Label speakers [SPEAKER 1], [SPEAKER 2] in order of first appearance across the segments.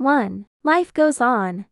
[SPEAKER 1] 1. Life goes on.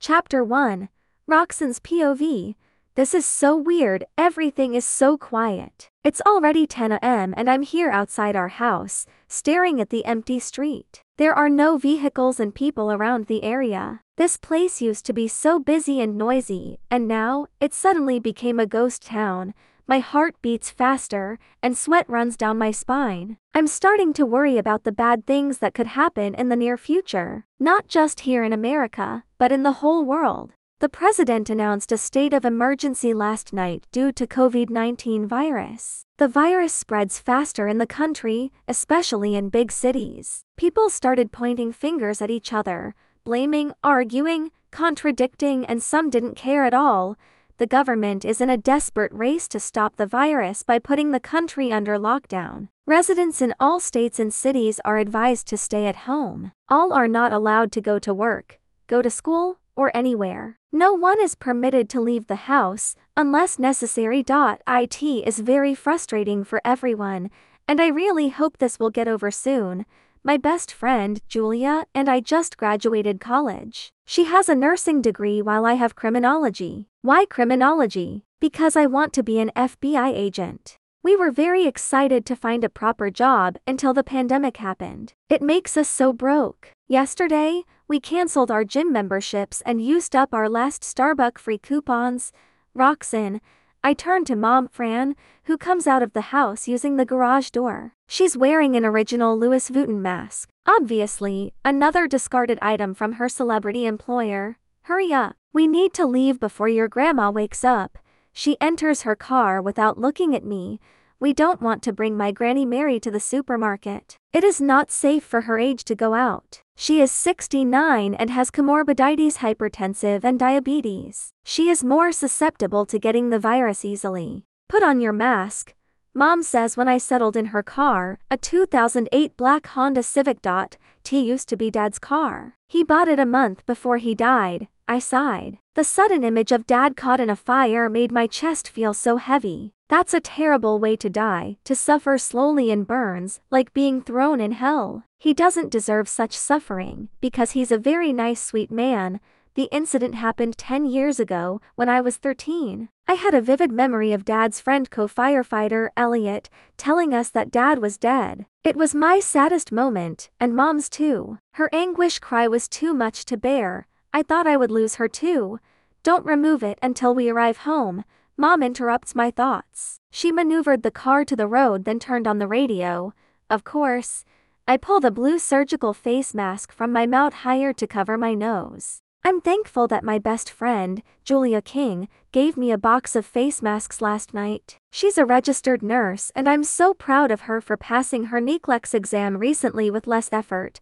[SPEAKER 1] Chapter 1 Roxanne's POV. This is so weird, everything is so quiet. It's already 10 am and I'm here outside our house, staring at the empty street. There are no vehicles and people around the area. This place used to be so busy and noisy, and now, it suddenly became a ghost town. My heart beats faster, and sweat runs down my spine. I'm starting to worry about the bad things that could happen in the near future. Not just here in America, but in the whole world. The president announced a state of emergency last night due to COVID-19 virus. The virus spreads faster in the country, especially in big cities. People started pointing fingers at each other, blaming, arguing, contradicting, and some didn't care at all. The government is in a desperate race to stop the virus by putting the country under lockdown. Residents in all states and cities are advised to stay at home. All are not allowed to go to work, go to school, or anywhere. No one is permitted to leave the house unless necessary. It is very frustrating for everyone, and I really hope this will get over soon. My best friend, Julia, and I just graduated college. She has a nursing degree while I have criminology. Why criminology? Because I want to be an FBI agent. We were very excited to find a proper job until the pandemic happened. It makes us so broke. Yesterday, we canceled our gym memberships and used up our last Starbucks free coupons. Roxanne, I turn to Mom Fran, who comes out of the house using the garage door. She's wearing an original Louis Vuitton mask. Obviously, another discarded item from her celebrity employer. Hurry up. We need to leave before your grandma wakes up. She enters her car without looking at me, we don't want to bring my Granny Mary to the supermarket. It is not safe for her age to go out. She is 69 and has comorbidities hypertensive and diabetes. She is more susceptible to getting the virus easily. Put on your mask. Mom says when I settled in her car, a 2008 black Honda Civic. Dot, T used to be Dad's car. He bought it a month before he died. I sighed. The sudden image of Dad caught in a fire made my chest feel so heavy. That's a terrible way to die, to suffer slowly in burns, like being thrown in hell. He doesn't deserve such suffering, because he's a very nice sweet man. The incident happened 10 years ago, when I was 13. I had a vivid memory of Dad's friend co-firefighter, Elliot, telling us that Dad was dead. It was my saddest moment, and Mom's too. Her anguish cry was too much to bear. I thought I would lose her too. Don't remove it until we arrive home. Mom interrupts my thoughts. She maneuvered the car to the road then turned on the radio. Of course. I pull the blue surgical face mask from my mouth higher to cover my nose. I'm thankful that my best friend, Julia King, gave me a box of face masks last night. She's a registered nurse and I'm so proud of her for passing her NCLEX exam recently with less effort.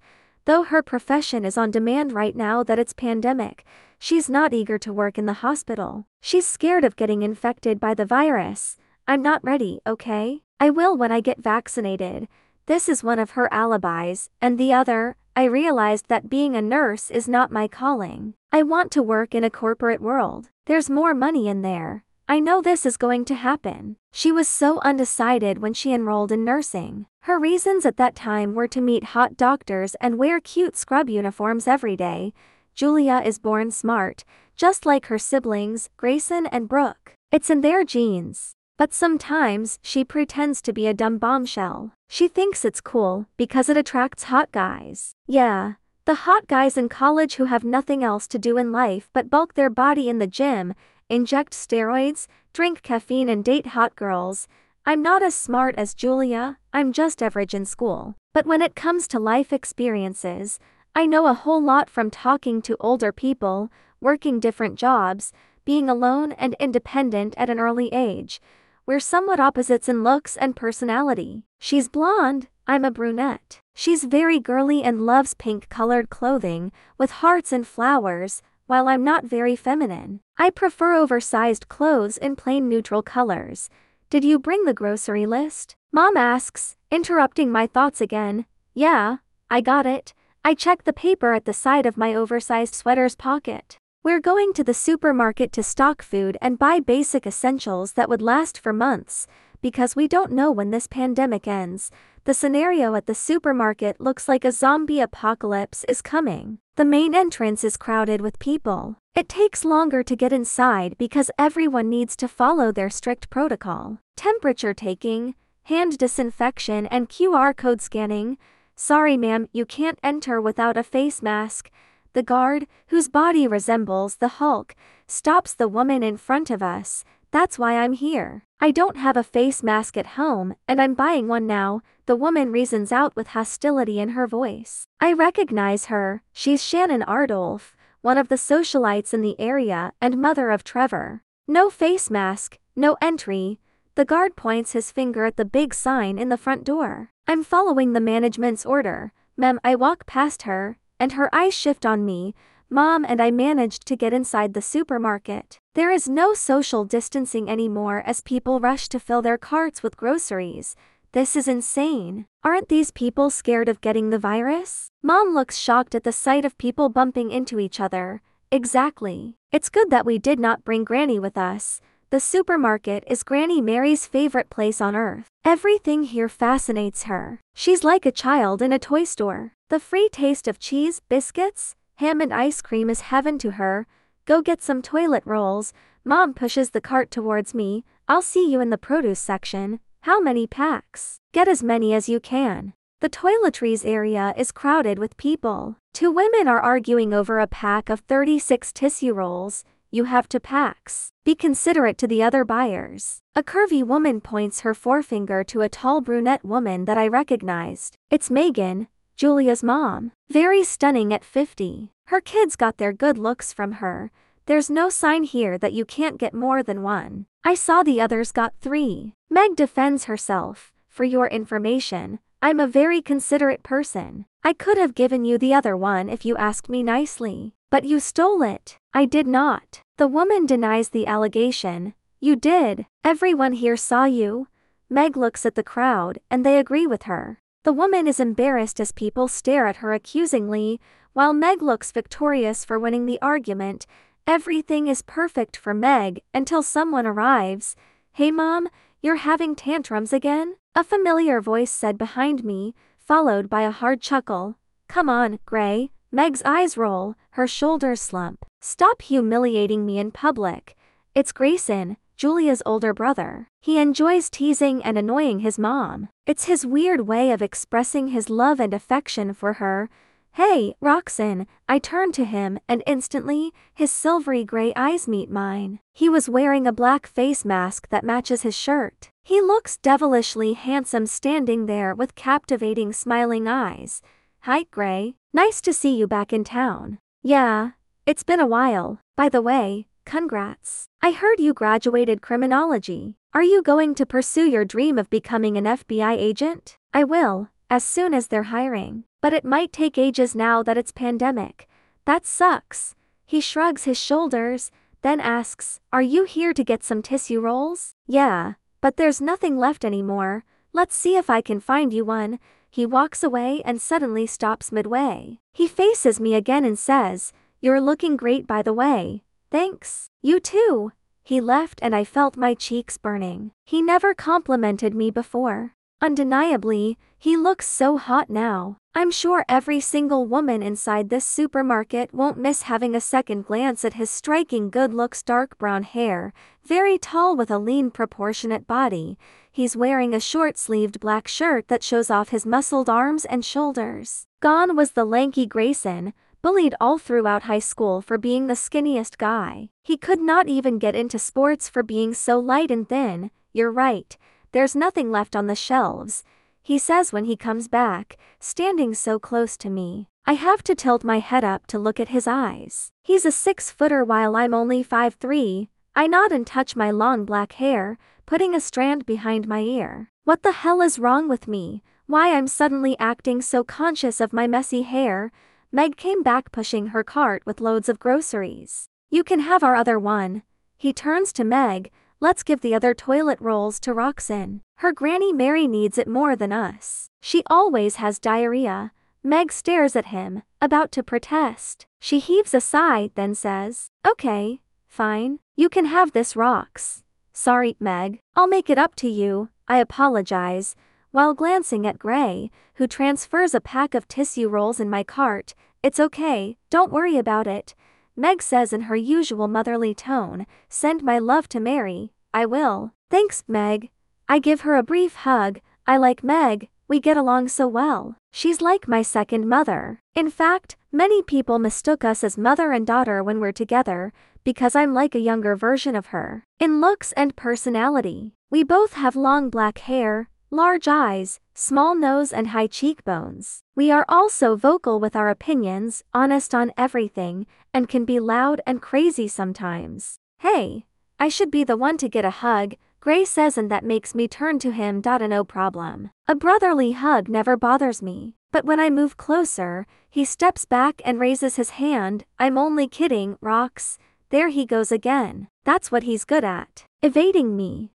[SPEAKER 1] Though her profession is on demand right now that it's pandemic, she's not eager to work in the hospital. She's scared of getting infected by the virus. I'm not ready, okay? I will when I get vaccinated. This is one of her alibis, and the other, I realized that being a nurse is not my calling. I want to work in a corporate world. There's more money in there. I know this is going to happen. She was so undecided when she enrolled in nursing. Her reasons at that time were to meet hot doctors and wear cute scrub uniforms every day. Julia is born smart, just like her siblings, Grayson and Brooke. It's in their genes. But sometimes, she pretends to be a dumb bombshell. She thinks it's cool because it attracts hot guys. Yeah, the hot guys in college who have nothing else to do in life but bulk their body in the gym inject steroids, drink caffeine, and date hot girls. I'm not as smart as Julia, I'm just average in school. But when it comes to life experiences, I know a whole lot from talking to older people, working different jobs, being alone and independent at an early age. We're somewhat opposites in looks and personality. She's blonde, I'm a brunette. She's very girly and loves pink colored clothing, with hearts and flowers, while I'm not very feminine, I prefer oversized clothes in plain neutral colors. Did you bring the grocery list? Mom asks, interrupting my thoughts again. Yeah, I got it. I checked the paper at the side of my oversized sweater's pocket. We're going to the supermarket to stock food and buy basic essentials that would last for months, because we don't know when this pandemic ends. The scenario at the supermarket looks like a zombie apocalypse is coming. The main entrance is crowded with people. It takes longer to get inside because everyone needs to follow their strict protocol. Temperature taking, hand disinfection, and QR code scanning. Sorry, ma'am, you can't enter without a face mask. The guard, whose body resembles the Hulk, stops the woman in front of us. That's why I'm here. I don't have a face mask at home, and I'm buying one now, the woman reasons out with hostility in her voice. I recognize her, she's Shannon Ardolph, one of the socialites in the area and mother of Trevor. No face mask, no entry. The guard points his finger at the big sign in the front door. I'm following the management's order. Mem, I walk past her, and her eyes shift on me, Mom and I managed to get inside the supermarket. There is no social distancing anymore as people rush to fill their carts with groceries. This is insane. Aren't these people scared of getting the virus? Mom looks shocked at the sight of people bumping into each other. Exactly. It's good that we did not bring Granny with us. The supermarket is Granny Mary's favorite place on earth. Everything here fascinates her. She's like a child in a toy store. The free taste of cheese, biscuits, Ham and ice cream is heaven to her. Go get some toilet rolls. Mom pushes the cart towards me. I'll see you in the produce section. How many packs? Get as many as you can. The toiletries area is crowded with people. Two women are arguing over a pack of 36 tissue rolls. You have two packs. Be considerate to the other buyers. A curvy woman points her forefinger to a tall brunette woman that I recognized. It's Megan, Julia's mom. Very stunning at 50. Her kids got their good looks from her. There's no sign here that you can't get more than one. I saw the others got three. Meg defends herself. For your information, I'm a very considerate person. I could have given you the other one if you asked me nicely. But you stole it. I did not. The woman denies the allegation. You did. Everyone here saw you. Meg looks at the crowd, and they agree with her. The woman is embarrassed as people stare at her accusingly, while Meg looks victorious for winning the argument. Everything is perfect for Meg until someone arrives. Hey mom, you're having tantrums again? A familiar voice said behind me, followed by a hard chuckle. Come on, Gray. Meg's eyes roll, her shoulders slump. Stop humiliating me in public. It's Grayson, Julia's older brother. He enjoys teasing and annoying his mom. It's his weird way of expressing his love and affection for her. Hey, Roxanne, I turn to him and instantly, his silvery gray eyes meet mine. He was wearing a black face mask that matches his shirt. He looks devilishly handsome standing there with captivating smiling eyes. Hi, Gray. Nice to see you back in town. Yeah, it's been a while. By the way, Congrats. I heard you graduated criminology. Are you going to pursue your dream of becoming an FBI agent? I will, as soon as they're hiring. But it might take ages now that it's pandemic. That sucks. He shrugs his shoulders, then asks, Are you here to get some tissue rolls? Yeah, but there's nothing left anymore. Let's see if I can find you one. He walks away and suddenly stops midway. He faces me again and says, You're looking great by the way. Thanks. You too. He left and I felt my cheeks burning. He never complimented me before. Undeniably, he looks so hot now. I'm sure every single woman inside this supermarket won't miss having a second glance at his striking good looks dark brown hair, very tall with a lean proportionate body. He's wearing a short-sleeved black shirt that shows off his muscled arms and shoulders. Gone was the lanky Grayson, bullied all throughout high school for being the skinniest guy. He could not even get into sports for being so light and thin. You're right, there's nothing left on the shelves, he says when he comes back, standing so close to me. I have to tilt my head up to look at his eyes. He's a six footer while I'm only five three. I nod and touch my long black hair, putting a strand behind my ear. What the hell is wrong with me? Why I'm suddenly acting so conscious of my messy hair, Meg came back pushing her cart with loads of groceries. You can have our other one. He turns to Meg, let's give the other toilet rolls to Roxanne. Her granny Mary needs it more than us. She always has diarrhea. Meg stares at him, about to protest. She heaves a sigh, then says, Okay, fine. You can have this Rox. Sorry, Meg. I'll make it up to you. I apologize while glancing at Gray, who transfers a pack of tissue rolls in my cart, it's okay, don't worry about it. Meg says in her usual motherly tone, Send my love to Mary, I will. Thanks, Meg. I give her a brief hug, I like Meg, we get along so well. She's like my second mother. In fact, many people mistook us as mother and daughter when we're together, because I'm like a younger version of her. In looks and personality, we both have long black hair, large eyes, small nose and high cheekbones. We are also vocal with our opinions, honest on everything, and can be loud and crazy sometimes. Hey, I should be the one to get a hug, Gray says and that makes me turn to him. No problem. A brotherly hug never bothers me, but when I move closer, he steps back and raises his hand, I'm only kidding, Rox, there he goes again. That's what he's good at. Evading me.